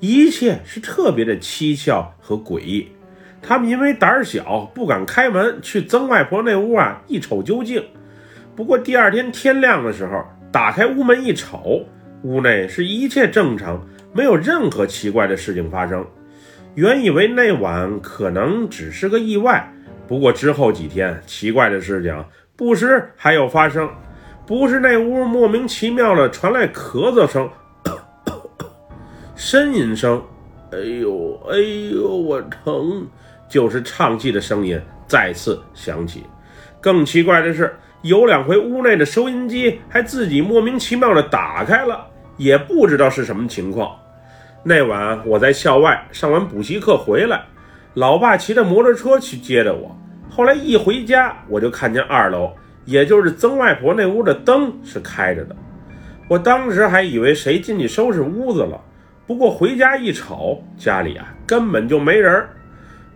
一切是特别的蹊跷和诡异。他们因为胆儿小，不敢开门去曾外婆那屋啊一瞅究竟。不过第二天天亮的时候，打开屋门一瞅，屋内是一切正常，没有任何奇怪的事情发生。原以为那晚可能只是个意外，不过之后几天奇怪的事情不时还有发生。不是那屋莫名其妙的传来咳嗽声、呻吟声，哎呦哎呦我疼，就是唱戏的声音再次响起。更奇怪的是，有两回屋内的收音机还自己莫名其妙的打开了，也不知道是什么情况。那晚我在校外上完补习课回来，老爸骑着摩托车去接的我。后来一回家，我就看见二楼，也就是曾外婆那屋的灯是开着的。我当时还以为谁进去收拾屋子了，不过回家一瞅，家里啊根本就没人。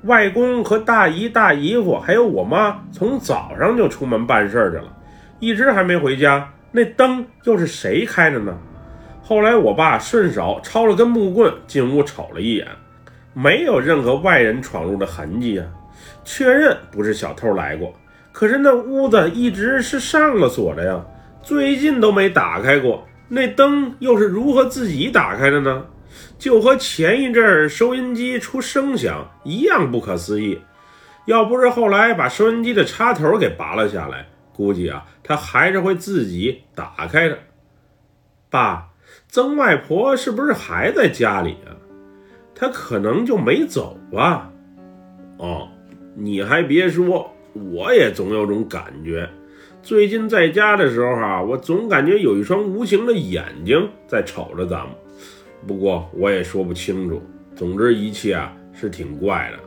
外公和大姨、大姨夫还有我妈从早上就出门办事去了，一直还没回家。那灯又是谁开的呢？后来，我爸顺手抄了根木棍进屋瞅了一眼，没有任何外人闯入的痕迹啊，确认不是小偷来过。可是那屋子一直是上了锁的呀，最近都没打开过。那灯又是如何自己打开的呢？就和前一阵收音机出声响一样不可思议。要不是后来把收音机的插头给拔了下来，估计啊，它还是会自己打开的。爸。曾外婆是不是还在家里啊？她可能就没走吧。哦，你还别说，我也总有种感觉。最近在家的时候啊，我总感觉有一双无形的眼睛在瞅着咱们。不过我也说不清楚。总之一切啊是挺怪的。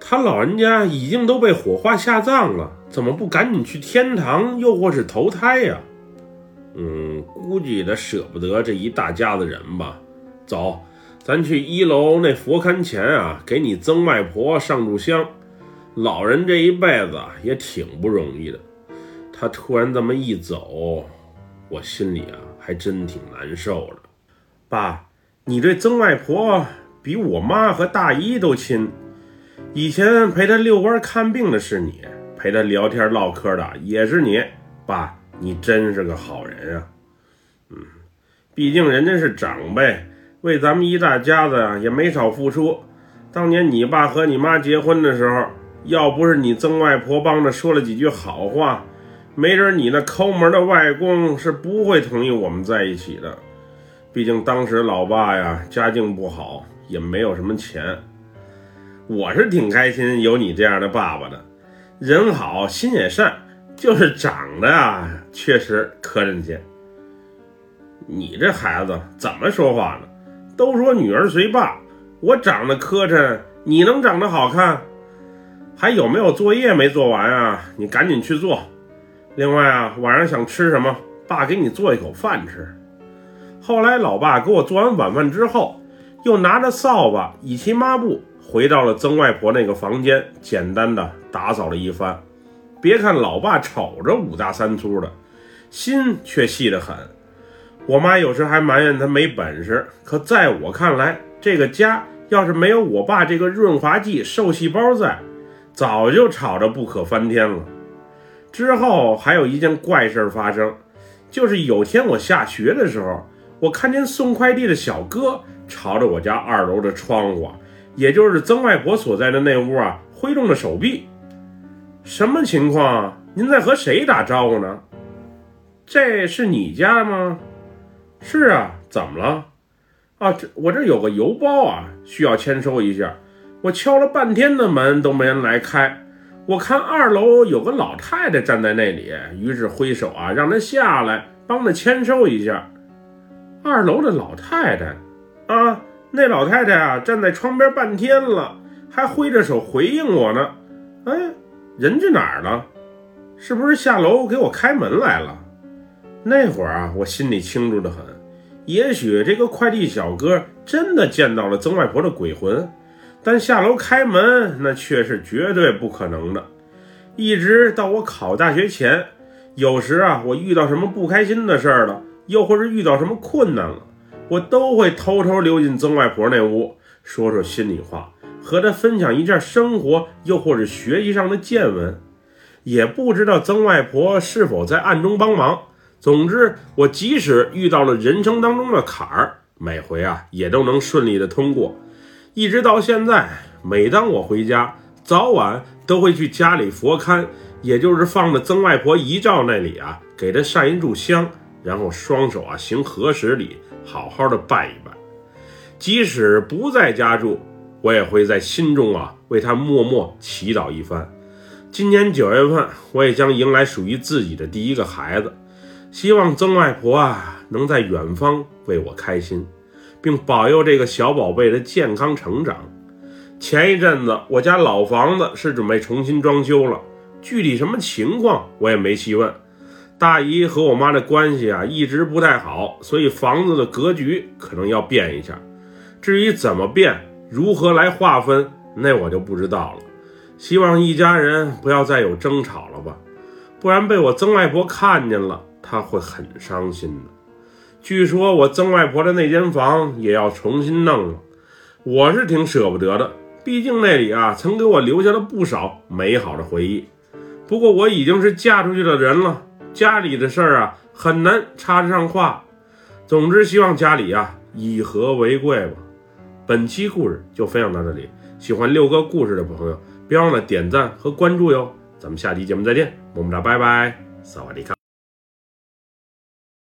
他老人家已经都被火化下葬了，怎么不赶紧去天堂，又或是投胎呀？嗯，估计他舍不得这一大家子人吧。走，咱去一楼那佛龛前啊，给你曾外婆上炷香。老人这一辈子也挺不容易的，他突然这么一走，我心里啊还真挺难受的。爸，你这曾外婆比我妈和大姨都亲。以前陪她遛弯看病的是你，陪她聊天唠嗑的也是你，爸。你真是个好人啊，嗯，毕竟人家是长辈，为咱们一大家子啊也没少付出。当年你爸和你妈结婚的时候，要不是你曾外婆帮着说了几句好话，没准你那抠门的外公是不会同意我们在一起的。毕竟当时老爸呀家境不好，也没有什么钱。我是挺开心有你这样的爸爸的，人好心也善。就是长得啊，确实磕碜些。你这孩子怎么说话呢？都说女儿随爸，我长得磕碜，你能长得好看？还有没有作业没做完啊？你赶紧去做。另外啊，晚上想吃什么，爸给你做一口饭吃。后来老爸给我做完晚饭之后，又拿着扫把、以及抹布，回到了曾外婆那个房间，简单的打扫了一番。别看老爸瞅着五大三粗的，心却细得很。我妈有时还埋怨他没本事，可在我看来，这个家要是没有我爸这个润滑剂瘦细胞在，早就吵着不可翻天了。之后还有一件怪事发生，就是有天我下学的时候，我看见送快递的小哥朝着我家二楼的窗户，也就是曾外婆所在的那屋啊，挥动着手臂。什么情况？您在和谁打招呼呢？这是你家吗？是啊，怎么了？啊，这我这有个邮包啊，需要签收一下。我敲了半天的门都没人来开。我看二楼有个老太太站在那里，于是挥手啊，让她下来帮她签收一下。二楼的老太太啊，那老太太啊，站在窗边半天了，还挥着手回应我呢。哎。人去哪儿了？是不是下楼给我开门来了？那会儿啊，我心里清楚的很。也许这个快递小哥真的见到了曾外婆的鬼魂，但下楼开门那却是绝对不可能的。一直到我考大学前，有时啊，我遇到什么不开心的事儿了，又或是遇到什么困难了，我都会偷偷溜进曾外婆那屋，说说心里话，和她分享一下生活，又或者学习上的见闻。也不知道曾外婆是否在暗中帮忙。总之，我即使遇到了人生当中的坎儿，每回啊也都能顺利的通过。一直到现在，每当我回家，早晚都会去家里佛龛，也就是放着曾外婆遗照那里啊，给她上一炷香，然后双手啊行合十礼，好好的拜一拜。即使不在家住，我也会在心中啊为他默默祈祷一番。今年九月份，我也将迎来属于自己的第一个孩子，希望曾外婆啊能在远方为我开心，并保佑这个小宝贝的健康成长。前一阵子，我家老房子是准备重新装修了，具体什么情况我也没细问。大姨和我妈的关系啊一直不太好，所以房子的格局可能要变一下。至于怎么变，如何来划分，那我就不知道了。希望一家人不要再有争吵了吧，不然被我曾外婆看见了，她会很伤心的。据说我曾外婆的那间房也要重新弄了，我是挺舍不得的，毕竟那里啊曾给我留下了不少美好的回忆。不过我已经是嫁出去的人了，家里的事儿啊很难插得上话。总之，希望家里啊以和为贵吧。本期故事就分享到这里，喜欢六哥故事的朋友。别忘了点赞和关注哟！咱们下期节目再见，么么哒，拜拜，萨瓦迪卡。